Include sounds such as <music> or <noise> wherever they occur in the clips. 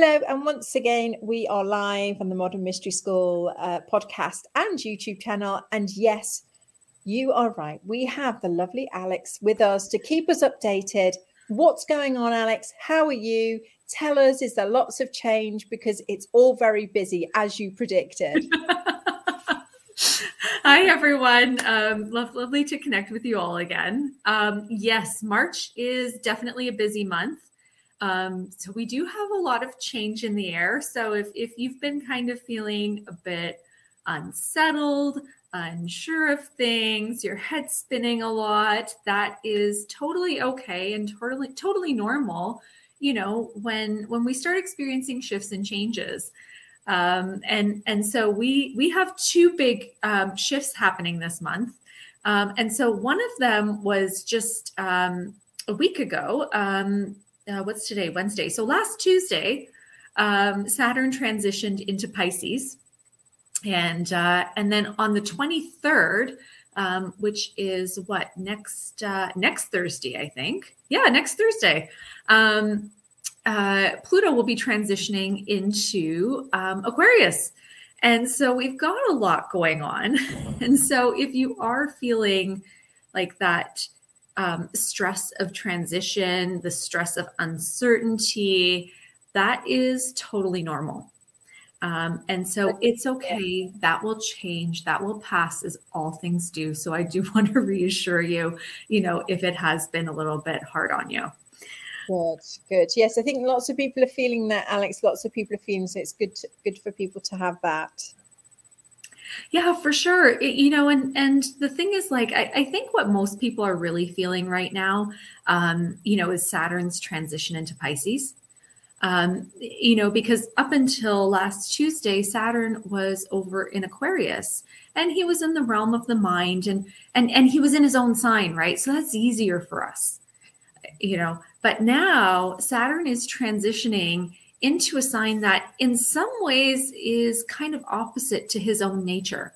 Hello, and once again, we are live on the Modern Mystery School uh, podcast and YouTube channel. And yes, you are right. We have the lovely Aleks with us to keep us updated. What's going on, Aleks? How are you? Tell us, is there lots of change? Because it's all very busy, as you predicted. <laughs> Hi, everyone. Um, love, lovely to connect with you all again. Um, yes, March is definitely a busy month. Um, so we do have a lot of change in the air. So if, if you've been kind of feeling a bit unsettled, unsure of things, your head spinning a lot, that is totally okay and totally totally normal. You know, when when we start experiencing shifts and changes. Um, and and so we we have two big um, shifts happening this month. Um, and so one of them was just um, a week ago. Um, uh, what's today? Wednesday. So last Tuesday, um, Saturn transitioned into Pisces, and uh, and then on the twenty third, um, which is what next uh, next Thursday, I think. Yeah, next Thursday. Um, uh, Pluto will be transitioning into um, Aquarius. And so we've got a lot going on. <laughs> And so if you are feeling like that um, stress of transition, the stress of uncertainty, that is totally normal. Um, and so it's okay. That will change. That will pass as all things do. So I do <laughs> want to reassure you, you know, if it has been a little bit hard on you. Good, good. Yes, I think lots of people are feeling that, Aleks. Lots of people are feeling so. It's good, to, good for people to have that. Yeah, for sure. It, you know, and and the thing is, like, I, I, think what most people are really feeling right now, um, you know, is Saturn's transition into Pisces. Um, you know, because up until last Tuesday, Saturn was over in Aquarius, and he was in the realm of the mind, and and and he was in his own sign, right? So that's easier for us, you know. But now Saturn is transitioning into a sign that in some ways is kind of opposite to his own nature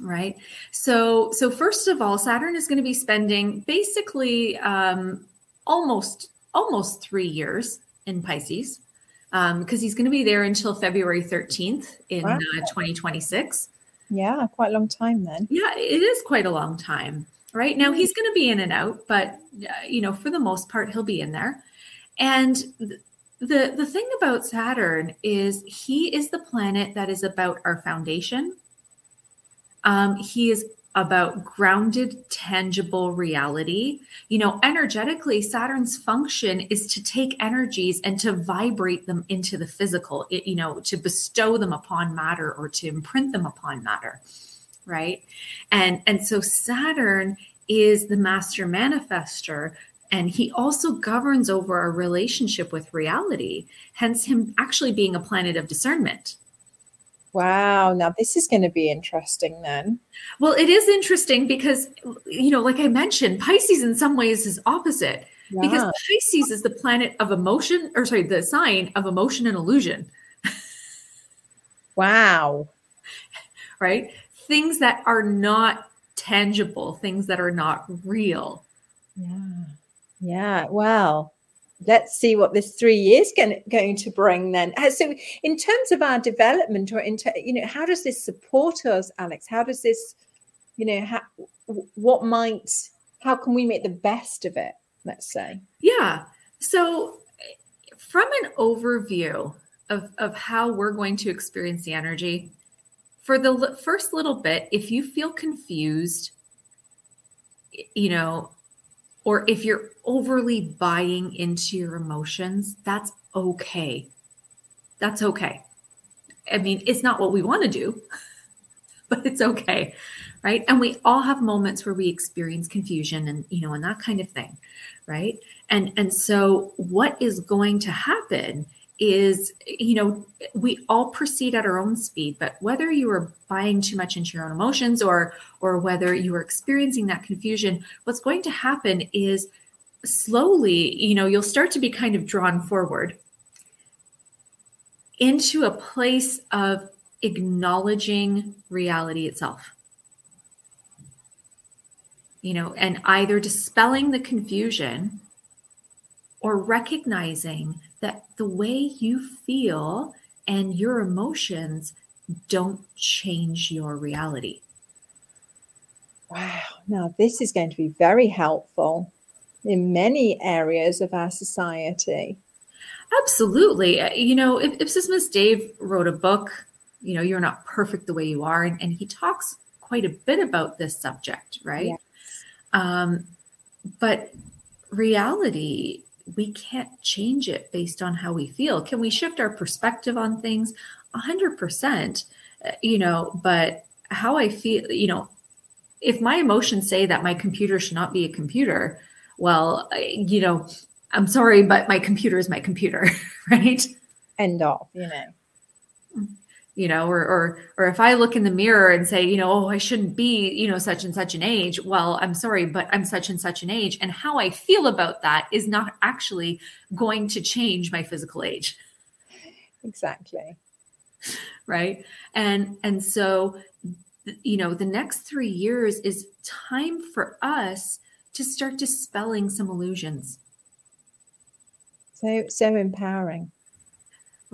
right? So so first of all saturn is going to be spending basically um almost almost three years in pisces um because he's going to be there until february 13th in wow. uh, 2026 yeah quite a long time then. Yeah it is quite a long time right? Now he's going to be in and out but uh, you know for the most part he'll be in there. And th- the the thing about Saturn is he is the planet that is about our foundation. Um, he is about grounded, tangible reality. You know, energetically, Saturn's function is to take energies and to vibrate them into the physical, it, you know, to bestow them upon matter or to imprint them upon matter. Right. And, and so Saturn is the master manifester and he also governs over our relationship with reality, hence, him actually being a planet of discernment. Wow. Now, this is going to be interesting then. Well, it is interesting because, you know, like I mentioned, Pisces in some ways is opposite yeah. because Pisces is the planet of emotion, or sorry, the sign of emotion and illusion. wow. <laughs> Right? Things that are not tangible, things that are not real. Yeah. Yeah, well, let's see what this three years going to bring then. Uh, so, in terms of our development, or into you know, how does this support us, Aleks? How does this, you know, how, what might, how can we make the best of it? Let's say. Yeah. So, from an overview of of how we're going to experience the energy, for the first little bit, if you feel confused, you know, or if you're overly buying into your emotions, that's okay. That's okay. I mean, it's not what we want to do, <laughs> but it's okay. Right. And we all have moments where we experience confusion and, you know, and that kind of thing. Right. And, and so what is going to happen is you know we all proceed at our own speed but whether you are buying too much into your own emotions or or whether you are experiencing that confusion what's going to happen is slowly you know you'll start to be kind of drawn forward into a place of acknowledging reality itself. You know and either dispelling the confusion or recognizing that the way you feel and your emotions don't change your reality. Wow. Now, this is going to be very helpful in many areas of our society. Absolutely. Uh, you know, Ipsissimus Dave wrote a book, you know, You're Not Perfect the Way You Are, and, and he talks quite a bit about this subject, right? Yes. Um, but reality we can't change it based on how we feel. Can we shift our perspective on things? A hundred percent, uh, you know, but how I feel, you know, if my emotions say that my computer should not be a computer, well, you know, I'm sorry, but my computer is my computer, <laughs> right? End off, you know you know or or or if i look in the mirror and say you know oh i shouldn't be you know such and such an age well i'm sorry but i'm such and such an age and how i feel about that is not actually going to change my physical age. Exactly. Right? And and so you know the next 3 years is time for us to start dispelling some illusions. So so empowering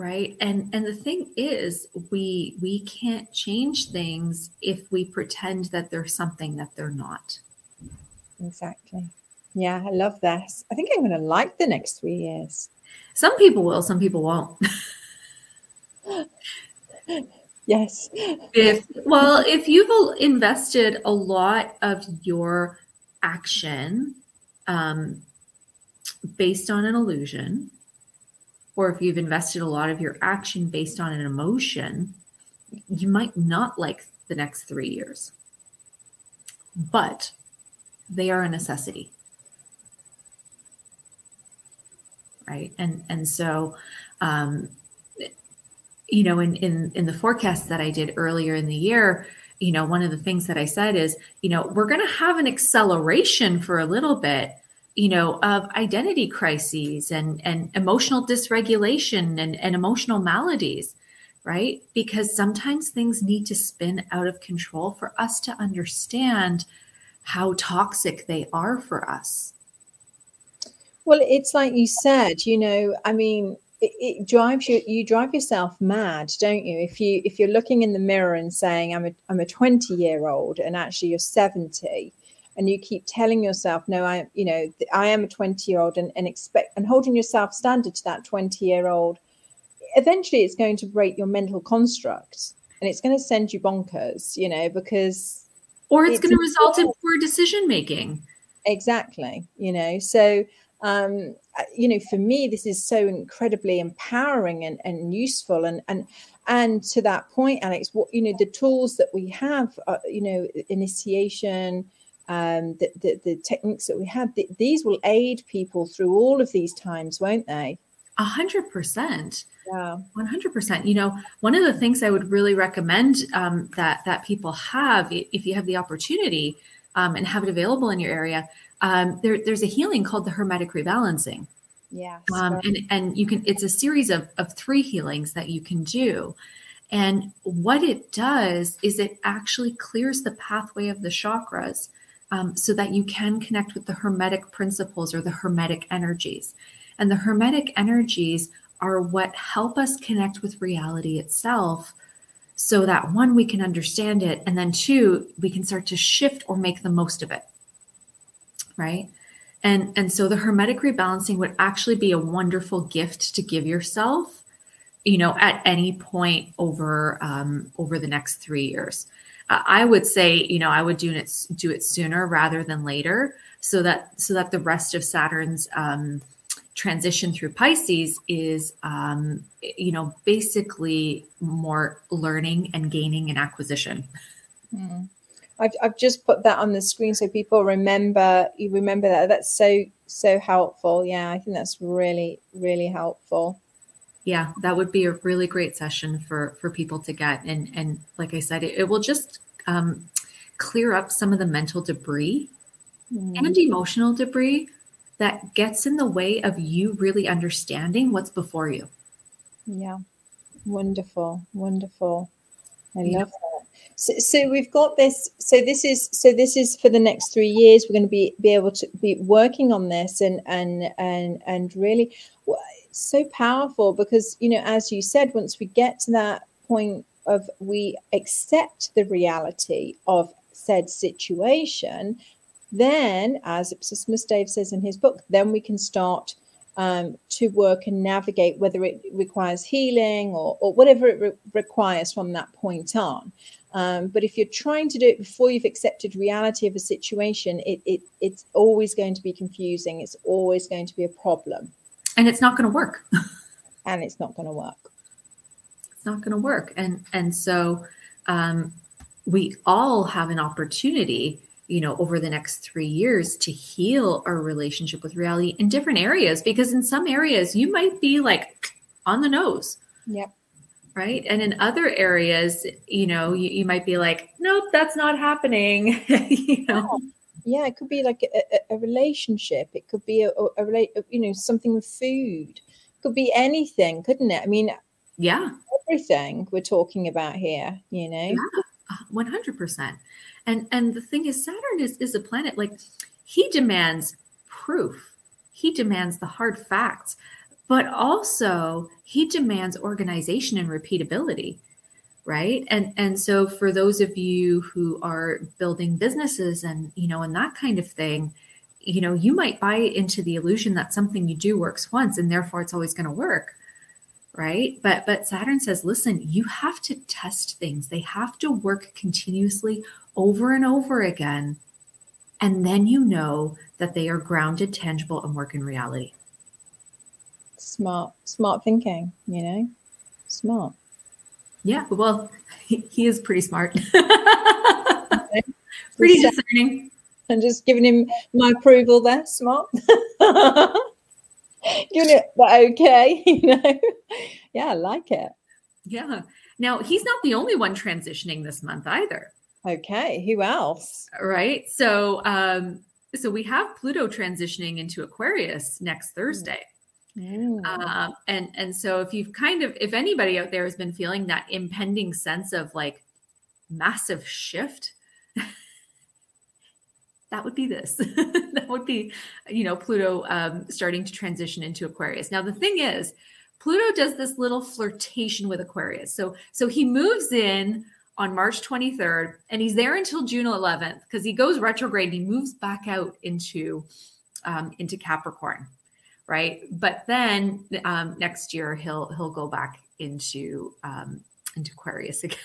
right? And and the thing is we we can't change things if we pretend that they're something that they're not. Exactly. Yeah i love this. I think i'm going to like the next three years. Some people will some people won't. <laughs> Yes. If well if you've invested a lot of your action um, based on an illusion or if you've invested a lot of your action based on an emotion, you might not like the next three years. But they are a necessity. Right. And and so um, you know, in in in the forecast that I did earlier in the year, you know, one of the things that I said is, you know, we're going to have an acceleration for a little bit you know of identity crises and and emotional dysregulation and, and emotional maladies right? Because sometimes things need to spin out of control for us to understand how toxic they are for us. Well it's like you said you know i mean it, it, drives you you drive yourself mad don't you? If you if you're looking in the mirror and saying i'm a i'm a 20 year old and actually you're 70 and you keep telling yourself no i you know i am a 20 year old and, and expect and holding yourself standard to that 20 year old eventually it's going to break your mental construct and it's going to send you bonkers you know because or it's, it's going to result in poor decision making exactly you know so um you know for me this is so incredibly empowering and, and useful and and and to that point aleks what you know the tools that we have uh, you know initiation um, the, the, the, techniques that we have, th- these will aid people through all of these times, won't they? A hundred percent. Yeah, one hundred percent. You know, one of the things I would really recommend um, that that people have, if you have the opportunity um, and have it available in your area, um, there, there's a healing called the hermetic rebalancing. Yeah, um, and and you can. It's a series of of three healings that you can do. And what it does is it actually clears the pathway of the chakras um, so that you can connect with the hermetic principles or the hermetic energies. And the hermetic energies are what help us connect with reality itself so that one, we can understand it, and then two, we can start to shift or make the most of it. Right. And, and so the hermetic rebalancing would actually be a wonderful gift to give yourself, you know, at any point over um, over the next three years. I would say, you know, I would do it do it sooner rather than later, so that so that the rest of Saturn's um, transition through Pisces is, um, you know, basically more learning and gaining and acquisition. Mm. I've, I've just put that on the screen so people remember you remember that that's so so helpful yeah i think that's really really helpful Yeah, that would be a really great session for for people to get. And and like I said, it, it will just um, clear up some of the mental debris mm. and emotional debris that gets in the way of you really understanding what's before you. Yeah. Wonderful. Wonderful. I love that. So, so we've got this. So this is so this is for the next three years. We're going to be be able to be working on this and and and and really so powerful because you know as you said once we get to that point of we accept the reality of said situation then as Ipsissimus Dave says in his book then we can start um, to work and navigate whether it requires healing or, or whatever it re- requires from that point on. Um, but if you're trying to do it before you've accepted reality of a situation it, it it's always going to be confusing. It's always going to be a problem and it's not going to work. <laughs> And it's not going to work. It's not going to work. And and so um, we all have an opportunity you know over the next three years to heal our relationship with reality in different areas because in some areas you might be like on the nose. Yep. Right? And in other areas you know you, you might be like nope that's not happening. <laughs> You know yeah it could be like a, a relationship. It could be a, a, a you know something with food. It could be anything couldn't it? I mean yeah. everything we're talking about here you know? Yeah, 100% and and the thing is saturn is is a planet like he demands proof. He demands the hard facts but also he demands organization and repeatability right? And and so for those of you who are building businesses and you know and that kind of thing you know you might buy into the illusion that something you do works once and therefore it's always going to work right? But but saturn says listen you have to test things. They have to work continuously over and over again. And then you know that they are grounded tangible and work in reality. Smart smart thinking you know? Smart yeah, well, he, he is pretty smart. <laughs> pretty discerning. I'm just giving him my approval there. Smart. giving it the okay, <laughs> you know. Yeah, I like it. Yeah. Now he's not the only one transitioning this month either. Okay. Who else? Right. So um, so we have Pluto transitioning into Aquarius next Thursday. Mm. Uh, and and so if you've kind of if anybody out there has been feeling that impending sense of like massive shift <laughs> that would be this. <laughs> That would be you know pluto um, starting to transition into aquarius. Now the thing is pluto does this little flirtation with aquarius. So so he moves in on march 23rd and he's there until june 11th because he goes retrograde and he moves back out into um, into capricorn right? But then um, next year he'll he'll go back into um, into Aquarius <laughs> again.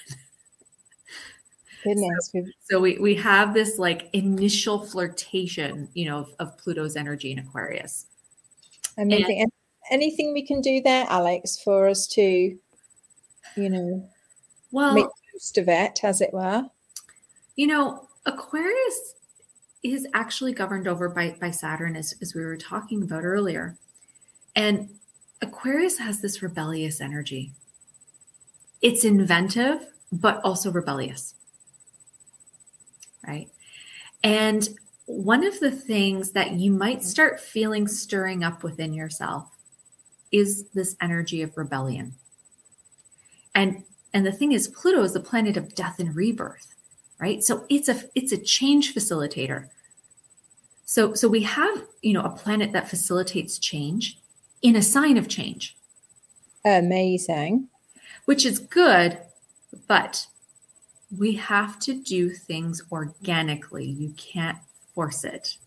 Goodness. So, so, we we have this like initial flirtation, you know, of, of Pluto's energy in Aquarius. Amazing. And, anything we can do there, Aleks, for us to, you know, well, make most of it, as it were. You know, Aquarius is actually governed over by, by Saturn, as, as we were talking about earlier. And Aquarius has this rebellious energy. It's inventive, but also rebellious. Right. And one of the things that you might start feeling stirring up within yourself is this energy of rebellion. And and the thing is Pluto is the planet of death and rebirth, right? So it's a it's a change facilitator. So, so we have, you know, a planet that facilitates change in a sign of change. Amazing. Which is good, but we have to do things organically. You can't force it.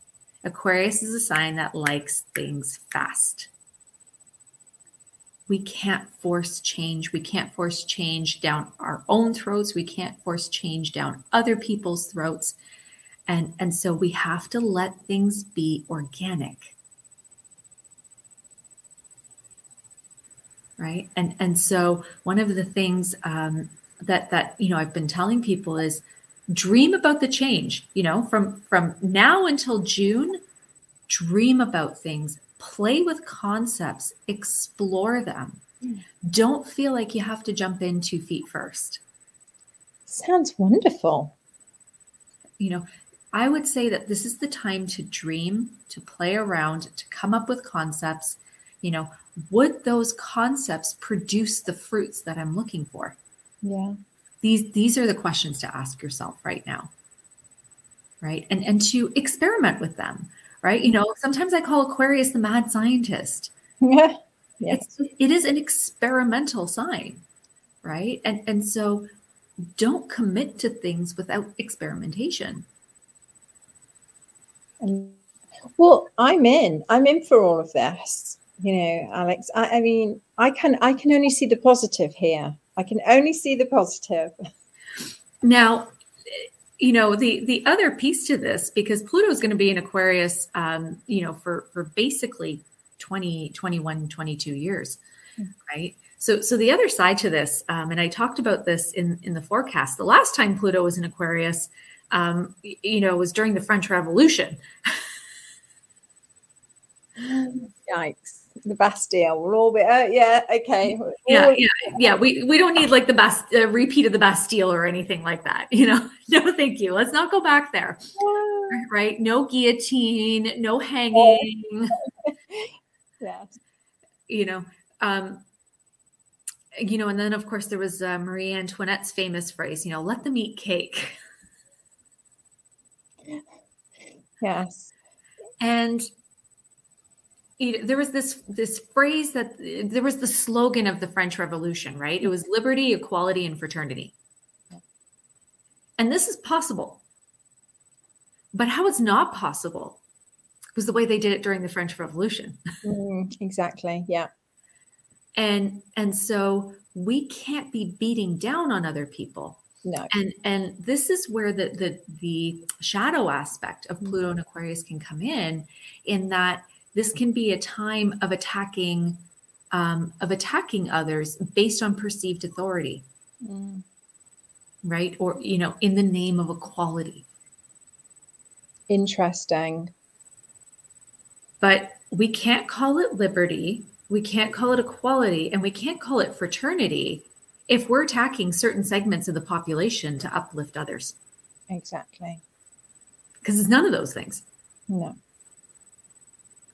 Aquarius is a sign that likes things fast. We can't force change. We can't force change down our own throats. We can't force change down other people's throats and and so we have to let things be organic right and and so one of the things um, that that you know i've been telling people is dream about the change you know from from now until june dream about things play with concepts explore them Mm. Don't feel like you have to jump in two feet first. Sounds wonderful. You know, I would say that this is the time to dream, to play around, to come up with concepts. You know, would those concepts produce the fruits that I'm looking for? Yeah. These these are the questions to ask yourself right now. Right? And and to experiment with them, right? You know, sometimes I call Aquarius the mad scientist. Yeah. Yes. It's, it is an experimental sign, right? And and so don't commit to things without experimentation. Well, I'm in. I'm in for all of this. You know, Aleks. I, I mean, I can I can only see the positive here. I can only see the positive. Now, you know the the other piece to this because Pluto is going to be in Aquarius, um, you know, for for basically 20, 21, 22 years, mm. right? So, so the other side to this, um, and I talked about this in in the forecast. The last time Pluto was in Aquarius, um, you know, was during the French Revolution. <laughs> Yikes! The Bastille. We're all bit, uh, yeah, okay. Yeah, yeah, yeah. We we don't need like the best uh, repeat of the Bastille or anything like that. <laughs> You know, no, thank you. Let's not go back there. Right? No guillotine, no hanging. <laughs> yeah. You know, um, you know, and then of course there was uh, Marie Antoinette's famous phrase, you know, let them eat cake. Yes. And you know, there was this this phrase that there was the slogan of the French Revolution, right? It was liberty, equality, and fraternity. And this is possible. But how it's not possible was the way they did it during the French Revolution. <laughs> Mm, exactly. Yeah and and so we can't be beating down on other people no and and this is where the the the shadow aspect of mm-hmm. pluto and aquarius can come in in that this can be a time of attacking um, of attacking others based on perceived authority mm. right or you know in the name of equality interesting but we can't call it liberty we can't call it equality and we can't call it fraternity if we're attacking certain segments of the population to uplift others. Exactly. Because it's none of those things. No.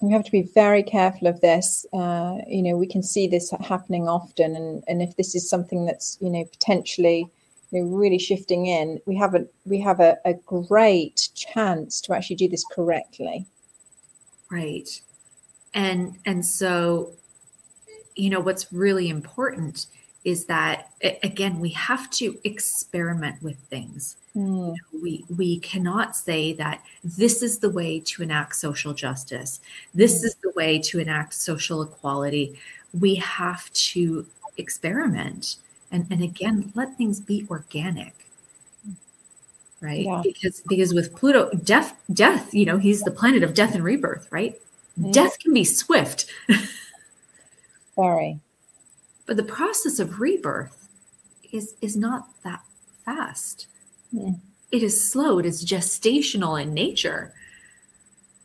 We have to be very careful of this. Uh, you know, we can see this happening often, and, and if this is something that's you know potentially you know, really shifting in, we have a we have a, a great chance to actually do this correctly. Right, and and so you know what's really important is that again we have to experiment with things mm. we we cannot say that this is the way to enact social justice this mm. is the way to enact social equality we have to experiment and and again let things be organic right yeah. because because with pluto death death you know he's the planet of death and rebirth right mm. death can be swift <laughs> Very. But the process of rebirth is is not that fast. It is slow. It is gestational in nature.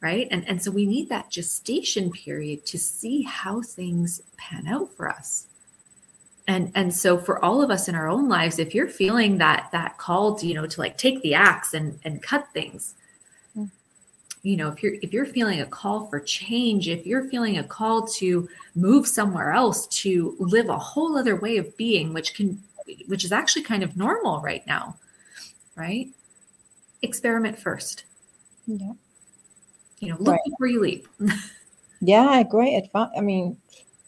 Right. And, and so we need that gestation period to see how things pan out for us. And and so for all of us in our own lives, if you're feeling that that call to, you know, to like take the axe and, and cut things, you know if you're if you're feeling a call for change if you're feeling a call to move somewhere else to live a whole other way of being which can which is actually kind of normal right now right? Experiment first. Yeah. You know look right. before you leap. <laughs> Yeah great advice i mean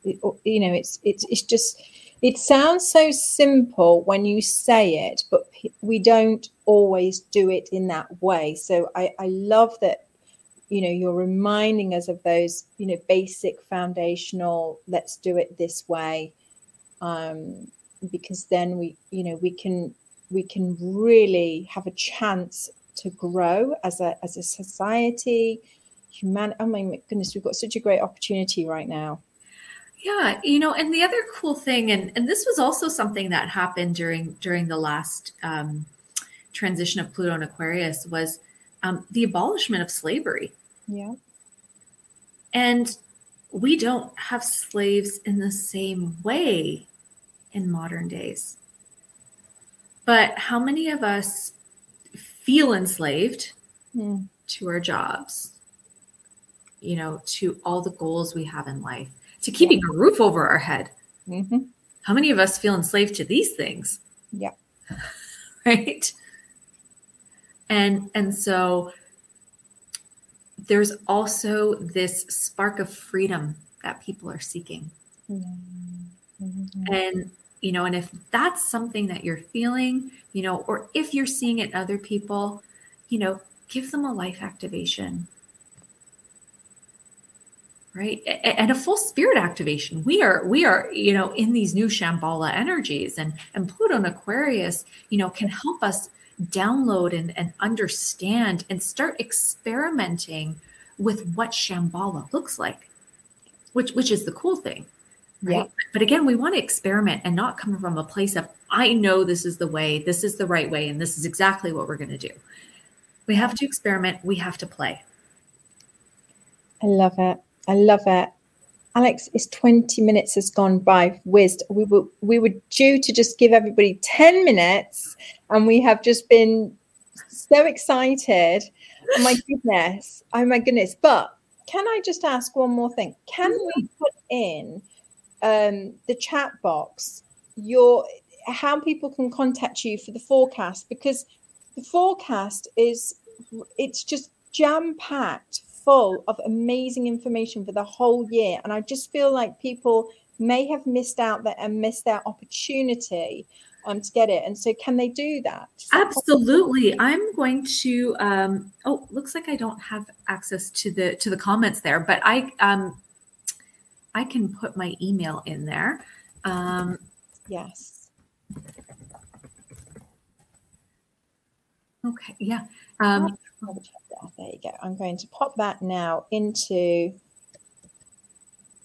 it, you know it's it's it's just it sounds so simple when you say it but we don't always do it in that way. So i i love that you know you're reminding us of those you know basic foundational let's do it this way um, because then we you know we can we can really have a chance to grow as a as a society human oh my goodness we've got such a great opportunity right now yeah you know and the other cool thing and and this was also something that happened during during the last um, transition of pluto and aquarius was um, the abolishment of slavery yeah. And we don't have slaves in the same way in modern days. But how many of us feel enslaved to our jobs, you know, to all the goals we have in life, to keeping yeah. a roof over our head? Mm-hmm. How many of us feel enslaved to these things? Yeah. <laughs> right. And and so there's also this spark of freedom that people are seeking. Mm-hmm. And you know, and if that's something that you're feeling, you know, or if you're seeing it in other people, you know, give them a life activation. Right. And a full spirit activation. We are, we are, you know, in these new Shambhala energies and, and Pluto and Aquarius, you know, can help us download and, and understand and start experimenting with what Shambhala looks like, which, which is the cool thing. Right. Yeah. But again, we want to experiment and not come from a place of, I know this is the way, this is the right way, and this is exactly what we're going to do. We have to experiment, we have to play. I love it. I love it. Aleks, it's 20 minutes has gone by whizzed. We were we were due to just give everybody 10 minutes and we have just been so excited. Oh my <laughs> goodness. Oh my goodness. But can I just ask one more thing? Can mm-hmm. we put in um, the chat box your how people can contact you for the forecast because the forecast is it's just jam packed full of amazing information for the whole year. And i just feel like people may have missed out that and missed their opportunity um, to get it. And so can they do that? Absolutely. I'm going to um, oh looks like i don't have access to the to the comments there but i um I can put my email in there. Um, yes. Okay. Yeah. Um, there you go. I'm going to pop that now into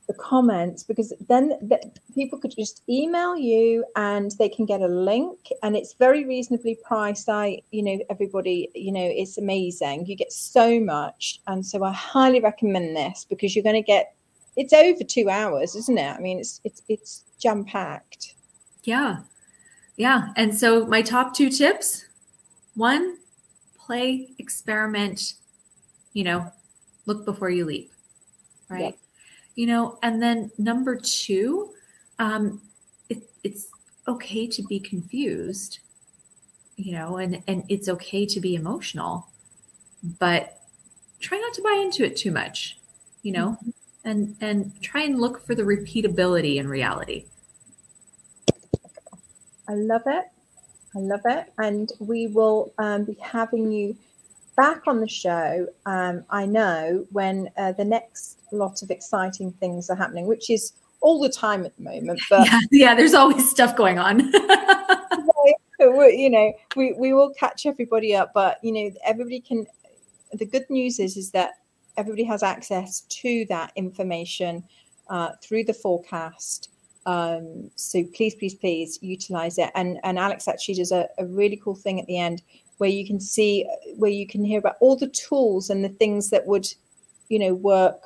the comments because then the, people could just email you and they can get a link and it's very reasonably priced i you know everybody you know it's amazing you get so much and so i highly recommend this because you're going to get it's over two hours, isn't it? I mean, it's it's it's jam packed. Yeah, yeah. And so my top two tips: one, play, experiment. You know, look before you leap. Right. You know, and then number two, um, it, it's okay to be confused. You know, and and it's okay to be emotional, but try not to buy into it too much. You know. Mm-hmm and and try and look for the repeatability in reality. I love it. I love it. And we will um, be having you back on the show um, i know when uh, the next lot of exciting things are happening which is all the time at the moment but <laughs> yeah, yeah there's always stuff going on. <laughs> <laughs> You know we, we will catch everybody up but you know everybody can the good news is is that everybody has access to that information uh, through the forecast. Um, so please, please, please utilize it. And and Aleks actually does a, a really cool thing at the end where you can see where you can hear about all the tools and the things that would, you know, work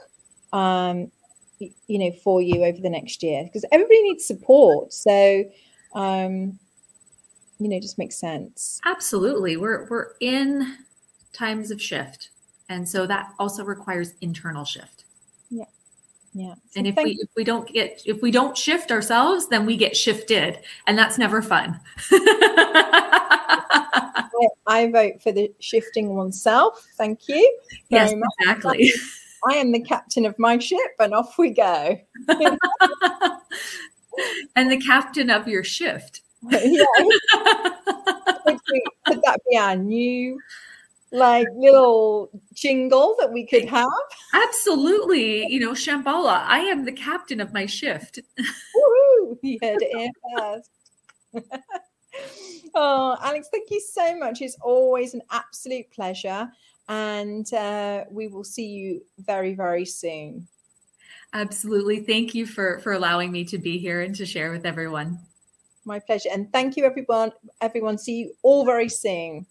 um, you know, for you over the next year because everybody needs support. So um, you know, just makes sense. Absolutely. We're we're in times of shift and so that also requires internal shift yeah yeah and if we if we don't get if we don't shift ourselves then we get shifted and that's never fun <laughs> I vote for the shifting oneself. Thank you. Yes, exactly. I am the captain of my ship, and off we go. <laughs> and the captain of your shift. <laughs> yeah. Could that be our new like little jingle that we could have? Absolutely. You know, Shambhala, I am the captain of my shift. <laughs> Woohoo! Heard it first. oh, Aleks, thank you so much. It's always an absolute pleasure. And uh, we will see you very, very soon. Absolutely. Thank you for for allowing me to be here and to share with everyone. My pleasure. And thank you everyone. Everyone. See you all very soon.